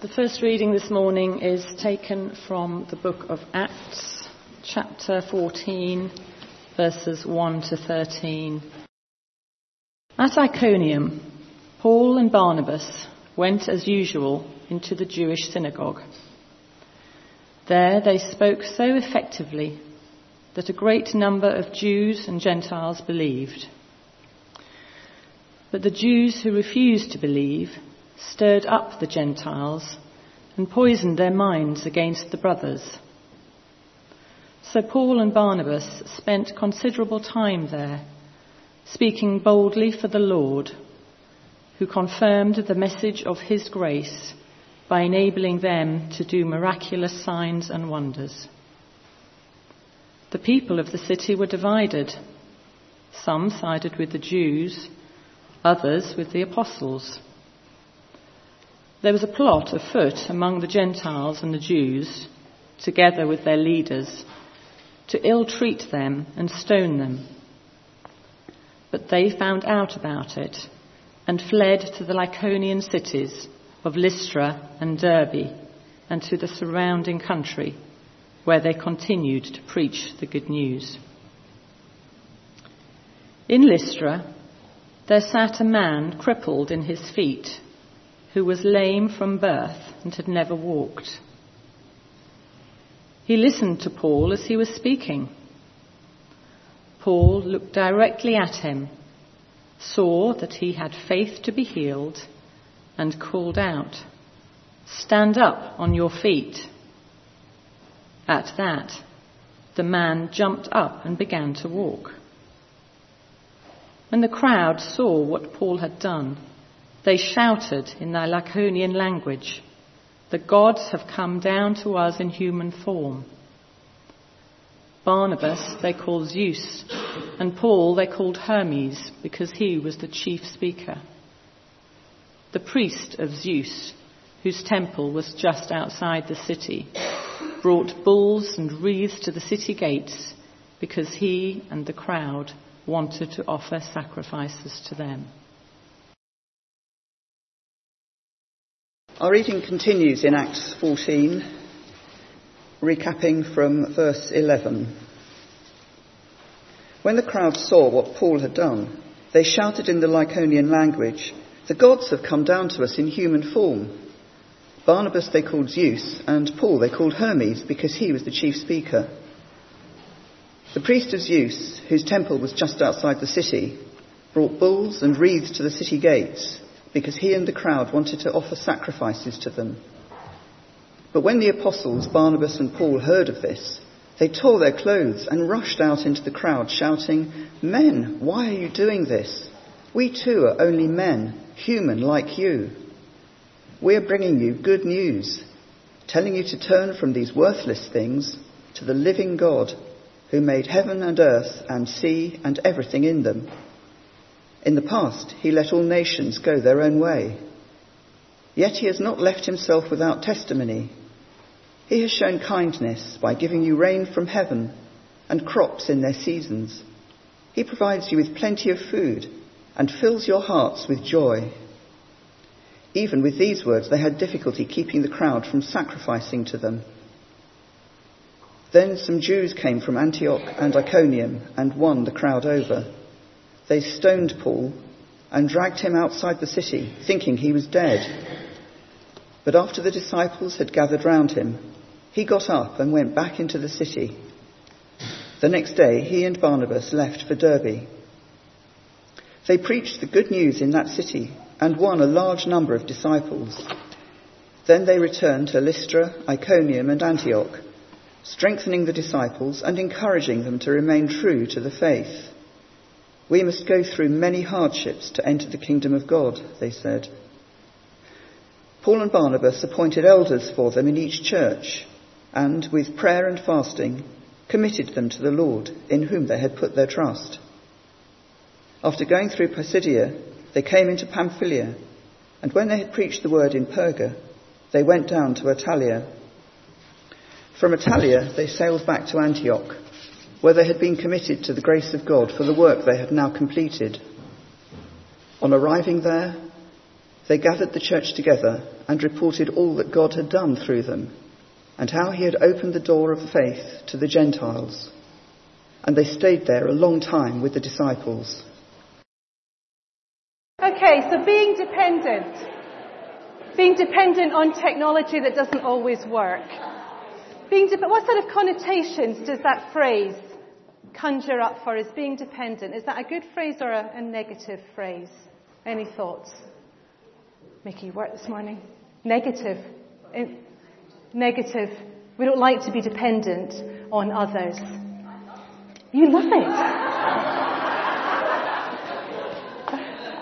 The first reading this morning is taken from the book of Acts, chapter 14, verses 1 to 13. At Iconium, Paul and Barnabas went as usual into the Jewish synagogue. There they spoke so effectively that a great number of Jews and Gentiles believed. But the Jews who refused to believe stirred up the Gentiles and poisoned their minds against the brothers. So Paul and Barnabas spent considerable time there, speaking boldly for the Lord, who confirmed the message of his grace by enabling them to do miraculous signs and wonders. The people of the city were divided. Some sided with the Jews, others with the apostles. There was a plot afoot among the Gentiles and the Jews, together with their leaders, to ill treat them and stone them. But they found out about it and fled to the Lycaonian cities of Lystra and Derbe and to the surrounding country, where they continued to preach the good news. In Lystra, there sat a man crippled in his feet who was lame from birth and had never walked. He listened to Paul as he was speaking. Paul looked directly at him, saw that he had faith to be healed, and called out, Stand up on your feet. At that, the man jumped up and began to walk. When the crowd saw what Paul had done, they shouted in their Lycaonian language, The gods have come down to us in human form. Barnabas they called Zeus, and Paul they called Hermes because he was the chief speaker. The priest of Zeus, whose temple was just outside the city, brought bulls and wreaths to the city gates because he and the crowd wanted to offer sacrifices to them. Our reading continues in Acts 14, recapping from verse 11. When the crowd saw what Paul had done, they shouted in the Lycaonian language, The gods have come down to us in human form. Barnabas they called Zeus, and Paul they called Hermes because he was the chief speaker. The priest of Zeus, whose temple was just outside the city, brought bulls and wreaths to the city gates because he and the crowd wanted to offer sacrifices to them. But when the apostles, Barnabas and Paul, heard of this, they tore their clothes and rushed out into the crowd, shouting, Men, why are you doing this? We too are only men, human like you. We are bringing you good news, telling you to turn from these worthless things to the living God who made heaven and earth and sea and everything in them in the past, he let all nations go their own way. Yet he has not left himself without testimony. He has shown kindness by giving you rain from heaven and crops in their seasons. He provides you with plenty of food and fills your hearts with joy. Even with these words, they had difficulty keeping the crowd from sacrificing to them. Then some Jews came from Antioch and Iconium and won the crowd over they stoned Paul and dragged him outside the city, thinking he was dead. But after the disciples had gathered round him, he got up and went back into the city. The next day, he and Barnabas left for Derbe. They preached the good news in that city and won a large number of disciples. Then they returned to Lystra, Iconium, and Antioch, strengthening the disciples and encouraging them to remain true to the faith. We must go through many hardships to enter the kingdom of God, they said. Paul and Barnabas appointed elders for them in each church and, with prayer and fasting, committed them to the Lord, in whom they had put their trust. After going through Pisidia, they came into Pamphylia, and when they had preached the word in Perga, they went down to Attalia. From Attalia, they sailed back to Antioch where they had been committed to the grace of God for the work they had now completed. On arriving there, they gathered the church together and reported all that God had done through them, and how he had opened the door of faith to the Gentiles. And they stayed there a long time with the disciples. Okay, so being dependent. Being dependent on technology that doesn't always work. Being de- what sort of connotations does that phrase conjure up for us? Being dependent. Is that a good phrase or a, a negative phrase? Any thoughts? Mickey, you work this morning? Negative. In, negative. We don't like to be dependent on others. You love it.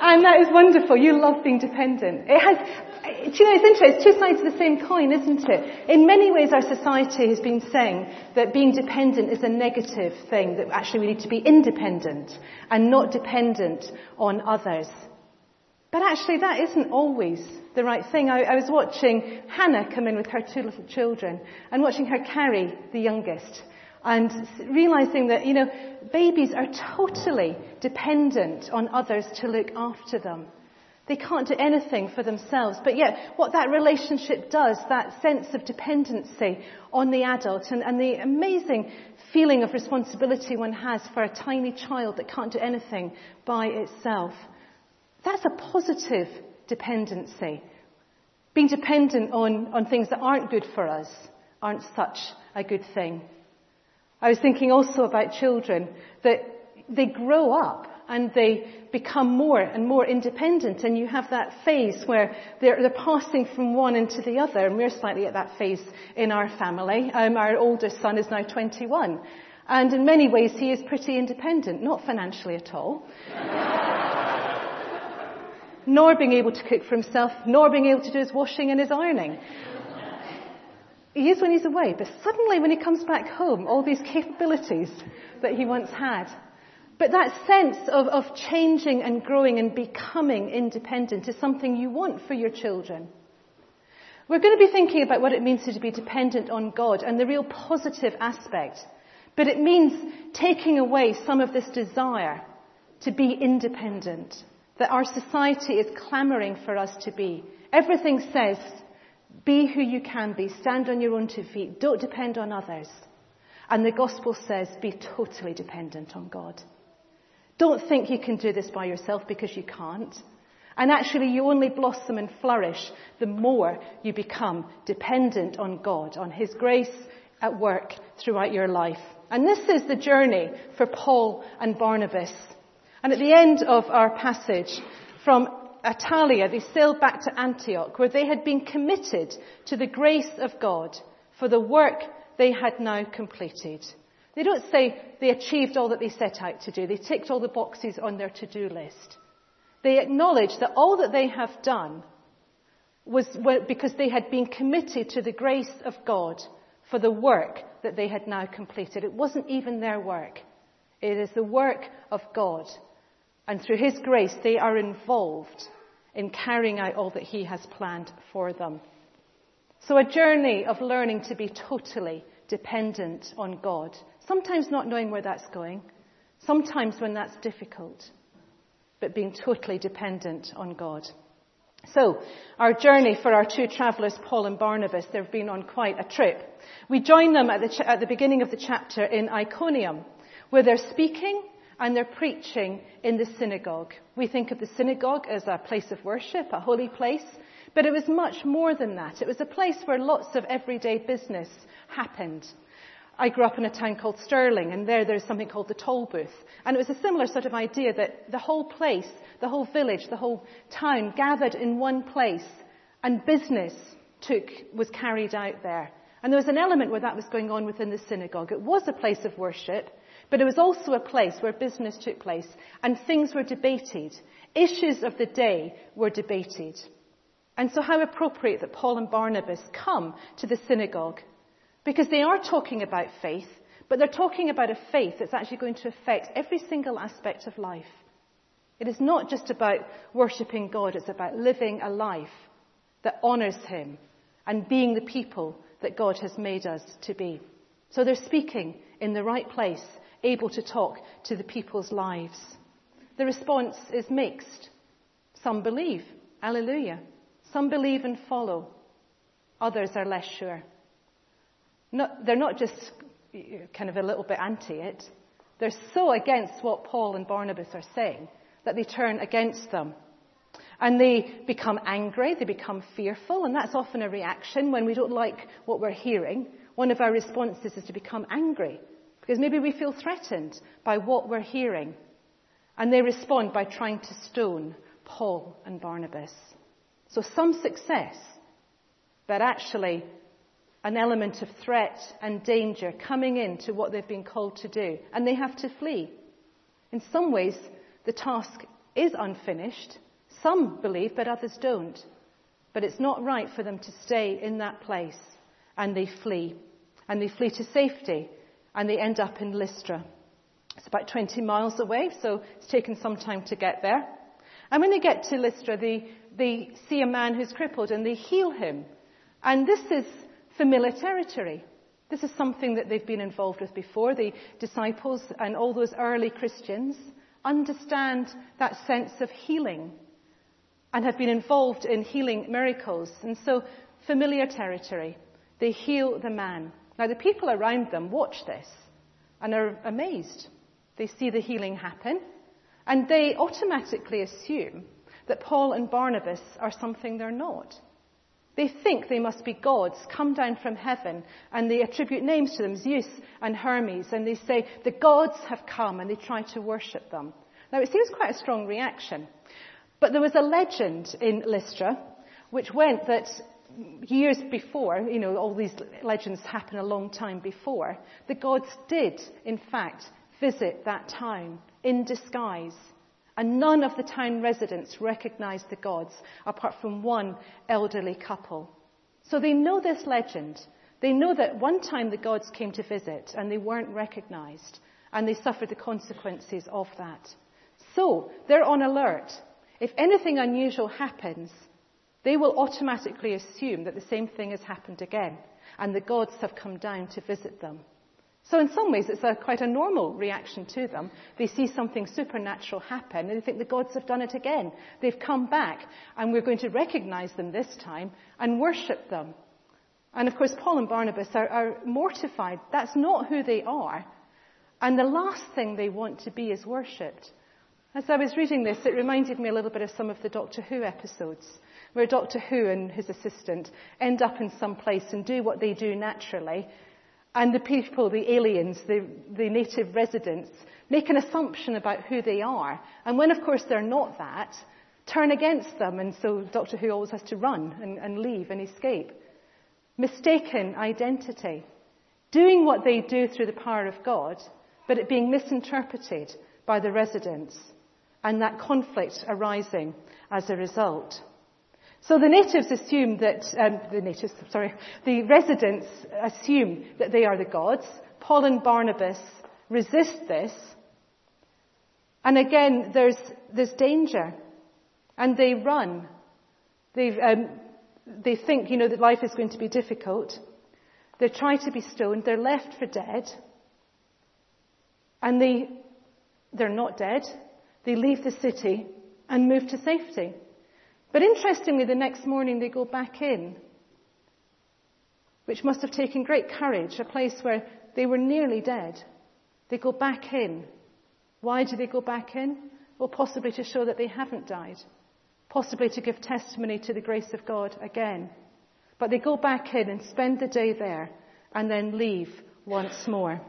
And that is wonderful. You love being dependent. It has, do you know, it's interesting. It's two sides of the same coin, isn't it? In many ways, our society has been saying that being dependent is a negative thing, that actually we need to be independent and not dependent on others. But actually, that isn't always the right thing. I, I was watching Hannah come in with her two little children and watching her carry the youngest and realizing that, you know, babies are totally dependent on others to look after them. They can't do anything for themselves. But yet, what that relationship does, that sense of dependency on the adult and, and, the amazing feeling of responsibility one has for a tiny child that can't do anything by itself, that's a positive dependency. Being dependent on, on things that aren't good for us aren't such a good thing. I was thinking also about children that they grow up and they become more and more independent and you have that phase where they're, they're passing from one into the other and we're slightly at that phase in our family. Um, our oldest son is now 21 and in many ways he is pretty independent, not financially at all. nor being able to cook for himself, nor being able to do his washing and his ironing. He is when he's away, but suddenly when he comes back home, all these capabilities that he once had. But that sense of, of changing and growing and becoming independent is something you want for your children. We're going to be thinking about what it means to be dependent on God and the real positive aspect. But it means taking away some of this desire to be independent that our society is clamoring for us to be. Everything says be who you can be. Stand on your own two feet. Don't depend on others. And the gospel says be totally dependent on God. Don't think you can do this by yourself because you can't. And actually you only blossom and flourish the more you become dependent on God, on His grace at work throughout your life. And this is the journey for Paul and Barnabas. And at the end of our passage from Attalia, they sailed back to Antioch, where they had been committed to the grace of God for the work they had now completed. They don't say they achieved all that they set out to do. They ticked all the boxes on their to-do list. They acknowledge that all that they have done was because they had been committed to the grace of God for the work that they had now completed. It wasn't even their work. It is the work of God. And through His grace, they are involved in carrying out all that He has planned for them. So a journey of learning to be totally dependent on God. Sometimes not knowing where that's going. Sometimes when that's difficult. But being totally dependent on God. So, our journey for our two travellers, Paul and Barnabas, they've been on quite a trip. We join them at the, ch- at the beginning of the chapter in Iconium, where they're speaking and they're preaching in the synagogue. We think of the synagogue as a place of worship, a holy place, but it was much more than that. It was a place where lots of everyday business happened. I grew up in a town called Stirling, and there there's something called the toll booth. And it was a similar sort of idea that the whole place, the whole village, the whole town gathered in one place, and business took, was carried out there. And there was an element where that was going on within the synagogue. It was a place of worship, but it was also a place where business took place and things were debated. Issues of the day were debated. And so how appropriate that Paul and Barnabas come to the synagogue. Because they are talking about faith, but they're talking about a faith that's actually going to affect every single aspect of life. It is not just about worshipping God, it's about living a life that honours Him and being the people that God has made us to be. So they're speaking in the right place able to talk to the people's lives. The response is mixed. Some believe, alleluia. Some believe and follow. Others are less sure. Not, they're not just kind of a little bit anti it. They're so against what Paul and Barnabas are saying that they turn against them. And they become angry, they become fearful, and that's often a reaction when we don't like what we're hearing. One of our responses is to become angry, because maybe we feel threatened by what we're hearing. And they respond by trying to stone Paul and Barnabas. So some success, but actually an element of threat and danger coming into what they've been called to do, and they have to flee. In some ways, the task is unfinished. Some believe, but others don't. But it's not right for them to stay in that place, and they flee. And they flee to safety, and they end up in Lystra. It's about 20 miles away, so it's taken some time to get there. And when they get to Lystra, they, they see a man who's crippled and they heal him. And this is familiar territory. This is something that they've been involved with before. The disciples and all those early Christians understand that sense of healing and have been involved in healing miracles. And so, familiar territory. They heal the man. Now, the people around them watch this and are amazed. They see the healing happen and they automatically assume that Paul and Barnabas are something they're not. They think they must be gods come down from heaven and they attribute names to them, Zeus and Hermes, and they say, the gods have come and they try to worship them. Now it seems quite a strong reaction. But there was a legend in Lystra which went that years before, you know, all these legends happen a long time before, the gods did, in fact, visit that town in disguise. And none of the town residents recognized the gods apart from one elderly couple. So they know this legend. They know that one time the gods came to visit and they weren't recognized and they suffered the consequences of that. So they're on alert. If anything unusual happens, they will automatically assume that the same thing has happened again and the gods have come down to visit them. So in some ways, it's a, quite a normal reaction to them. They see something supernatural happen and they think the gods have done it again. They've come back and we're going to recognize them this time and worship them. And of course, Paul and Barnabas are, are mortified. That's not who they are. And the last thing they want to be is worshipped. As I was reading this, it reminded me a little bit of some of the Doctor Who episodes, where Doctor Who and his assistant end up in some place and do what they do naturally, and the people, the aliens, the, the native residents, make an assumption about who they are. And when, of course, they're not that, turn against them. And so Doctor Who always has to run and, and leave and escape. Mistaken identity. Doing what they do through the power of God, but it being misinterpreted by the residents. And that conflict arising as a result. So the natives assume that, um, the natives, sorry, the residents assume that they are the gods. Paul and Barnabas resist this. And again, there's, danger. And they run. They, um, they think, you know, that life is going to be difficult. They try to be stoned. They're left for dead. And they, they're not dead. They leave the city and move to safety. But interestingly, the next morning they go back in, which must have taken great courage, a place where they were nearly dead. They go back in. Why do they go back in? Well, possibly to show that they haven't died. Possibly to give testimony to the grace of God again. But they go back in and spend the day there and then leave once more.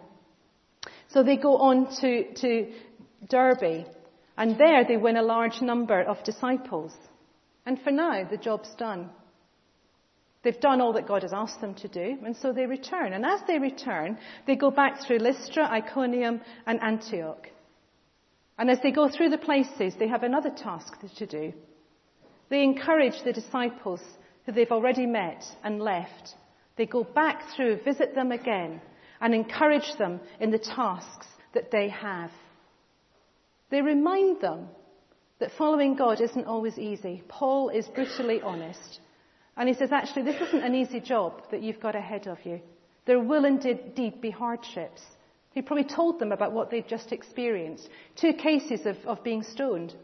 So they go on to, to Derbe and there they win a large number of disciples. And for now, the job's done. They've done all that God has asked them to do, and so they return. And as they return, they go back through Lystra, Iconium, and Antioch. And as they go through the places, they have another task to do. They encourage the disciples who they've already met and left. They go back through, visit them again, and encourage them in the tasks that they have. They remind them that following God isn't always easy. Paul is brutally honest. And he says, actually, this isn't an easy job that you've got ahead of you. There will indeed be hardships. He probably told them about what they'd just experienced. Two cases of, of being stoned.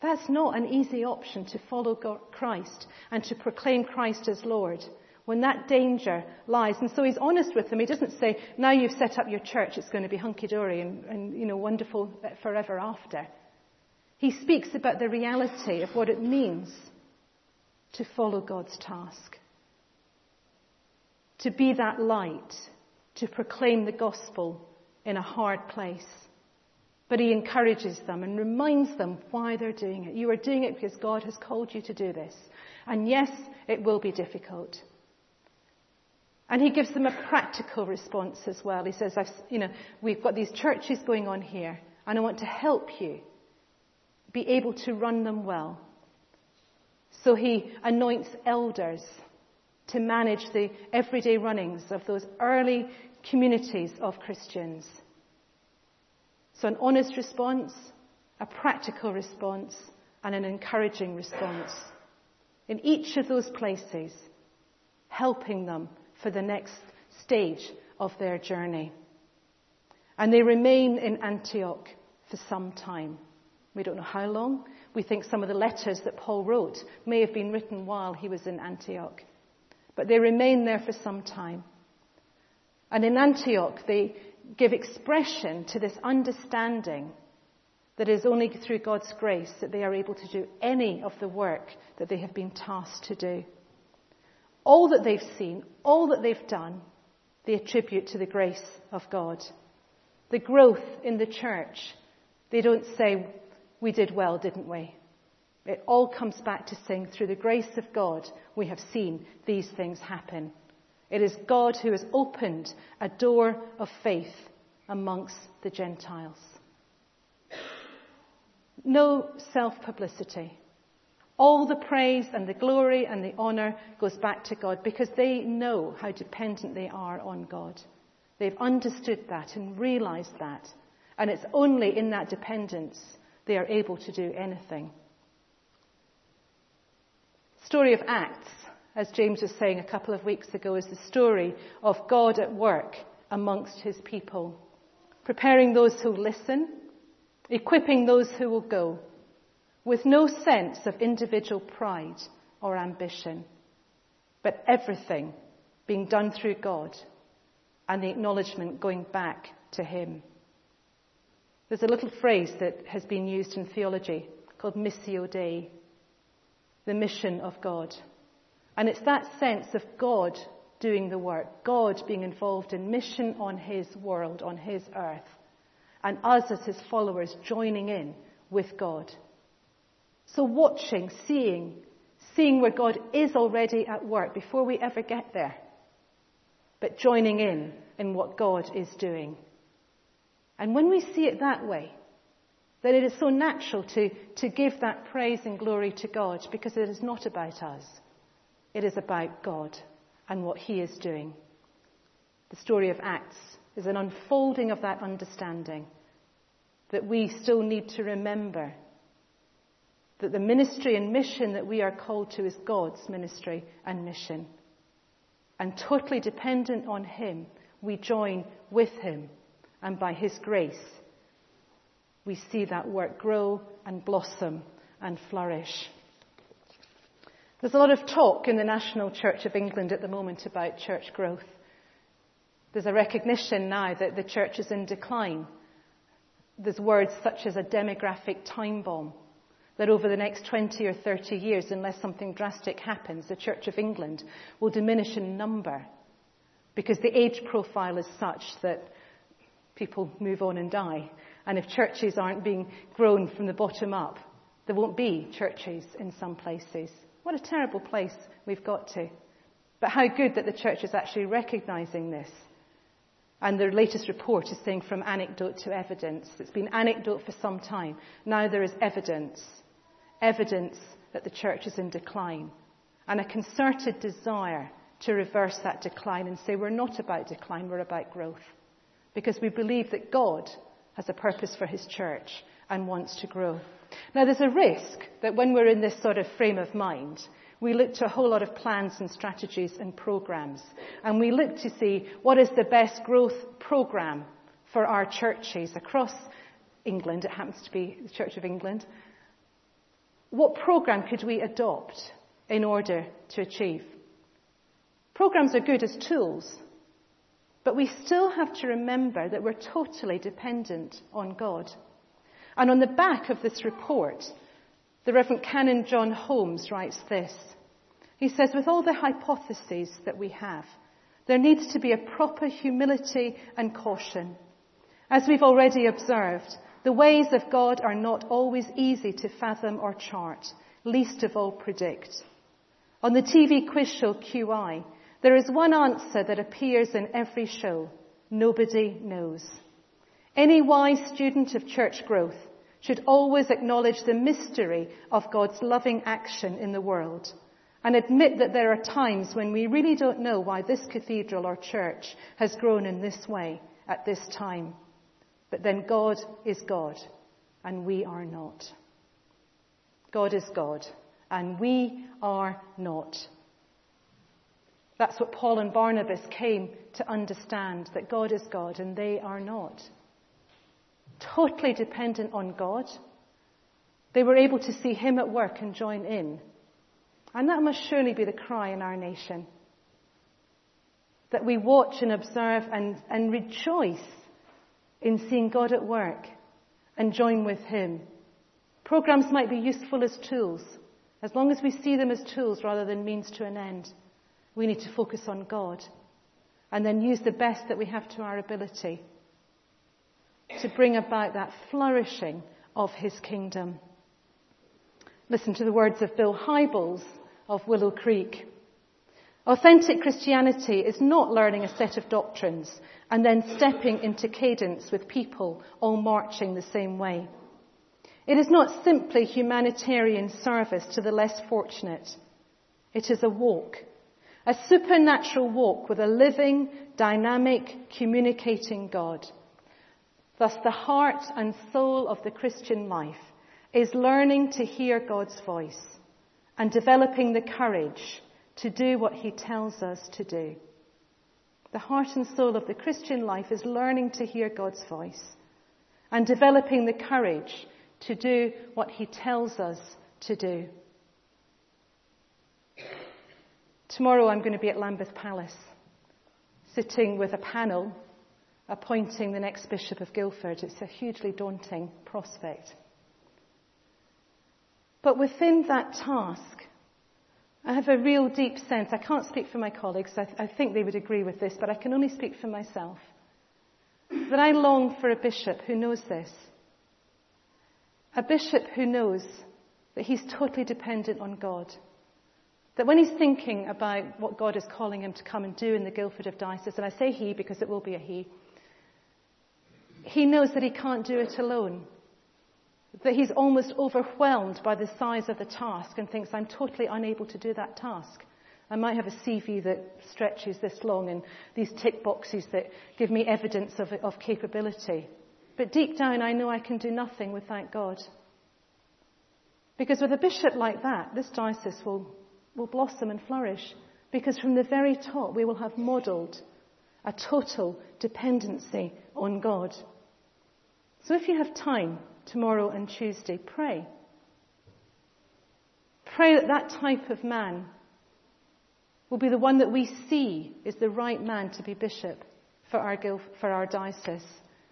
That's not an easy option to follow God, Christ and to proclaim Christ as Lord when that danger lies. And so he's honest with them. He doesn't say, now you've set up your church, it's going to be hunky-dory and, and you know, wonderful eh, forever after. He speaks about the reality of what it means to follow God's task. To be that light, to proclaim the gospel in a hard place. But he encourages them and reminds them why they're doing it. You are doing it because God has called you to do this. And yes, it will be difficult. And he gives them a practical response as well. He says, you know, we've got these churches going on here, and I want to help you be able to run them well. So he anoints elders to manage the everyday runnings of those early communities of Christians. So an honest response, a practical response, and an encouraging response. In each of those places, helping them for the next stage of their journey. And they remain in Antioch for some time. We don't know how long. We think some of the letters that Paul wrote may have been written while he was in Antioch. But they remain there for some time. And in Antioch, they give expression to this understanding that it is only through God's grace that they are able to do any of the work that they have been tasked to do. All that they've seen, all that they've done, they attribute to the grace of God. The growth in the church, they don't say, we did well, didn't we? It all comes back to saying, through the grace of God, we have seen these things happen. It is God who has opened a door of faith amongst the Gentiles. No self publicity. All the praise and the glory and the honour goes back to God because they know how dependent they are on God. They've understood that and realised that. And it's only in that dependence they are able to do anything. The story of Acts as James was saying a couple of weeks ago, is the story of God at work amongst his people, preparing those who listen, equipping those who will go, with no sense of individual pride or ambition, but everything being done through God and the acknowledgement going back to him. There's a little phrase that has been used in theology called missio dei, the mission of God. And it's that sense of God doing the work, God being involved in mission on His world, on His earth, and us as His followers joining in with God. So watching, seeing, seeing where God is already at work before we ever get there, but joining in in what God is doing. And when we see it that way, then it is so natural to, to give that praise and glory to God because it is not about us. It is about God and what He is doing. The story of Acts is an unfolding of that understanding that we still need to remember that the ministry and mission that we are called to is God's ministry and mission. And totally dependent on Him, we join with Him. And by His grace, we see that work grow and blossom and flourish. There's a lot of talk in the National Church of England at the moment about church growth. There's a recognition now that the church is in decline. There's words such as a demographic time bomb, that over the next 20 or 30 years, unless something drastic happens, the Church of England will diminish in number because the age profile is such that people move on and die. And if churches aren't being grown from the bottom up, there won't be churches in some places. What a terrible place we've got to. But how good that the church is actually recognizing this. And their latest report is saying from anecdote to evidence. It's been anecdote for some time. Now there is evidence. Evidence that the church is in decline. And a concerted desire to reverse that decline and say we're not about decline, we're about growth. Because we believe that God has a purpose for his church and wants to grow. Now, there's a risk that when we're in this sort of frame of mind, we look to a whole lot of plans and strategies and programs, and we look to see what is the best growth program for our churches across England. It happens to be the Church of England. What program could we adopt in order to achieve? Programs are good as tools, but we still have to remember that we're totally dependent on God. And on the back of this report, the Reverend Canon John Holmes writes this. He says, with all the hypotheses that we have, there needs to be a proper humility and caution. As we've already observed, the ways of God are not always easy to fathom or chart, least of all predict. On the TV quiz show QI, there is one answer that appears in every show. Nobody knows. Any wise student of church growth should always acknowledge the mystery of God's loving action in the world and admit that there are times when we really don't know why this cathedral or church has grown in this way at this time. But then God is God and we are not. God is God and we are not. That's what Paul and Barnabas came to understand that God is God and they are not totally dependent on God, they were able to see Him at work and join in. And that must surely be the cry in our nation. That we watch and observe and, and rejoice in seeing God at work and join with Him. Programs might be useful as tools, as long as we see them as tools rather than means to an end. We need to focus on God and then use the best that we have to our ability to bring about that flourishing of his kingdom. Listen to the words of Bill Hybels of Willow Creek. Authentic Christianity is not learning a set of doctrines and then stepping into cadence with people all marching the same way. It is not simply humanitarian service to the less fortunate. It is a walk, a supernatural walk with a living, dynamic, communicating God. Thus, the heart and soul of the Christian life is learning to hear God's voice and developing the courage to do what He tells us to do. The heart and soul of the Christian life is learning to hear God's voice and developing the courage to do what He tells us to do. Tomorrow I'm going to be at Lambeth Palace, sitting with a panel appointing the next Bishop of Guildford. It's a hugely daunting prospect. But within that task, I have a real deep sense. I can't speak for my colleagues. I, I think they would agree with this, but I can only speak for myself. That I long for a bishop who knows this. A bishop who knows that he's totally dependent on God. That when he's thinking about what God is calling him to come and do in the Guildford of Diocese, and I say he because it will be a he, he knows that he can't do it alone. That he's almost overwhelmed by the size of the task and thinks, I'm totally unable to do that task. I might have a CV that stretches this long and these tick boxes that give me evidence of, of capability. But deep down, I know I can do nothing without God. Because with a bishop like that, this diocese will, will blossom and flourish. Because from the very top, we will have modelled a total dependency on God. So if you have time tomorrow and Tuesday, pray. Pray that that type of man will be the one that we see is the right man to be bishop for our, for our diocese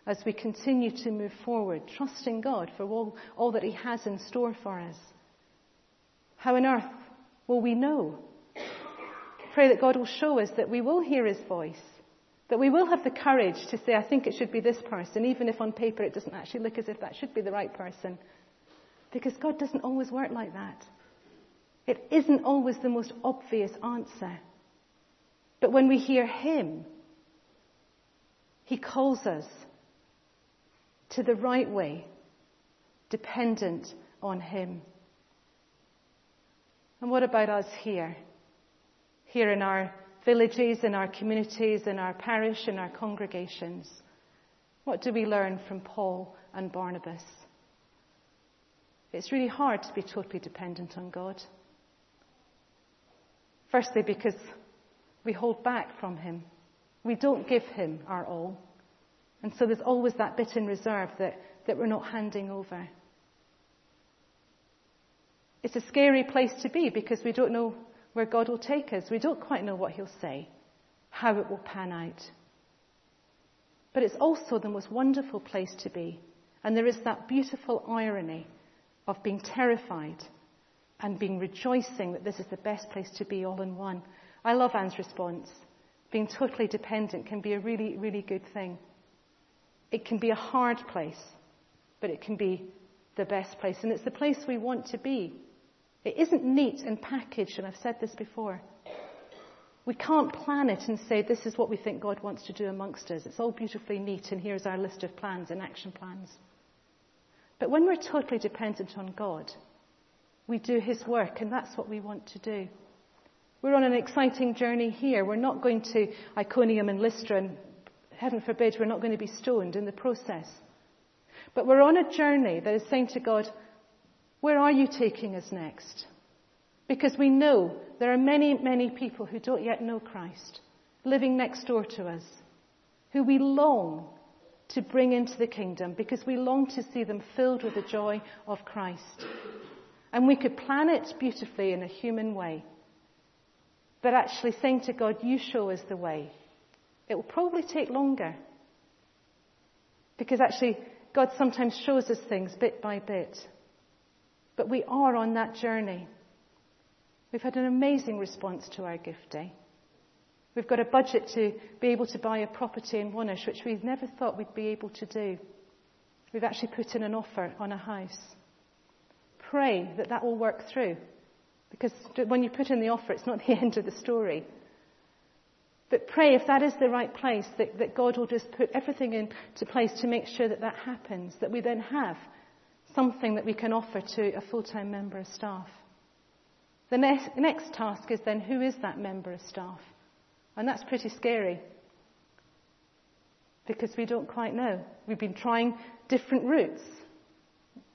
as we continue to move forward, trusting God for all, all that He has in store for us. How on earth will we know? Pray that God will show us that we will hear His voice that we will have the courage to say, I think it should be this person, even if on paper it doesn't actually look as if that should be the right person. Because God doesn't always work like that. It isn't always the most obvious answer. But when we hear Him, He calls us to the right way, dependent on Him. And what about us here? Here in our villages, in our communities, in our parish, in our congregations? What do we learn from Paul and Barnabas? It's really hard to be totally dependent on God. Firstly, because we hold back from Him. We don't give Him our all. And so there's always that bit in reserve that, that we're not handing over. It's a scary place to be because we don't know where God will take us. We don't quite know what He'll say, how it will pan out. But it's also the most wonderful place to be. And there is that beautiful irony of being terrified and being rejoicing that this is the best place to be all in one. I love Anne's response. Being totally dependent can be a really, really good thing. It can be a hard place, but it can be the best place. And it's the place we want to be. It isn't neat and packaged, and I've said this before. We can't plan it and say, this is what we think God wants to do amongst us. It's all beautifully neat, and here's our list of plans and action plans. But when we're totally dependent on God, we do His work, and that's what we want to do. We're on an exciting journey here. We're not going to Iconium and Lystra, and heaven forbid, we're not going to be stoned in the process. But we're on a journey that is saying to God, where are you taking us next? Because we know there are many, many people who don't yet know Christ living next door to us, who we long to bring into the kingdom because we long to see them filled with the joy of Christ. And we could plan it beautifully in a human way. But actually saying to God, you show us the way. It will probably take longer. Because actually, God sometimes shows us things bit by bit. But we are on that journey. We've had an amazing response to our gift day. We've got a budget to be able to buy a property in Wonersh, which we've never thought we'd be able to do. We've actually put in an offer on a house. Pray that that will work through. Because when you put in the offer, it's not the end of the story. But pray if that is the right place, that, that God will just put everything into place to make sure that that happens, that we then have something that we can offer to a full-time member of staff. The next, next task is then who is that member of staff? And that's pretty scary because we don't quite know. We've been trying different routes.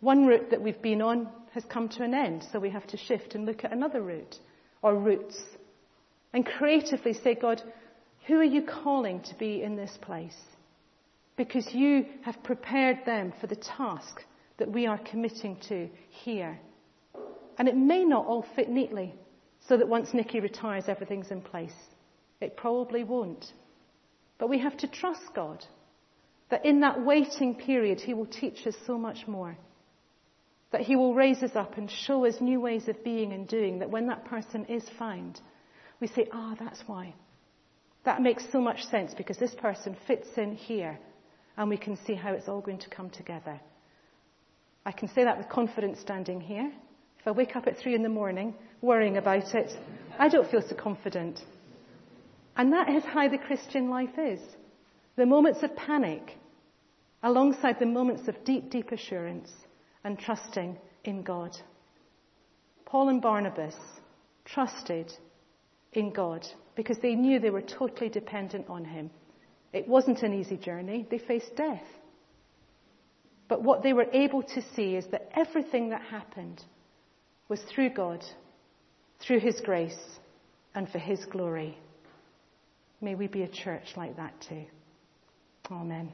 One route that we've been on has come to an end, so we have to shift and look at another route or routes and creatively say, God, who are you calling to be in this place? Because you have prepared them for the task that we are committing to here. And it may not all fit neatly so that once Nikki retires, everything's in place. It probably won't. But we have to trust God that in that waiting period, He will teach us so much more. That He will raise us up and show us new ways of being and doing, that when that person is found, we say, ah, that's why. That makes so much sense because this person fits in here and we can see how it's all going to come together. I can say that with confidence standing here. If I wake up at three in the morning worrying about it, I don't feel so confident. And that is how the Christian life is. The moments of panic alongside the moments of deep, deep assurance and trusting in God. Paul and Barnabas trusted in God because they knew they were totally dependent on Him. It wasn't an easy journey. They faced death. But what they were able to see is that everything that happened was through God, through His grace, and for His glory. May we be a church like that too. Amen.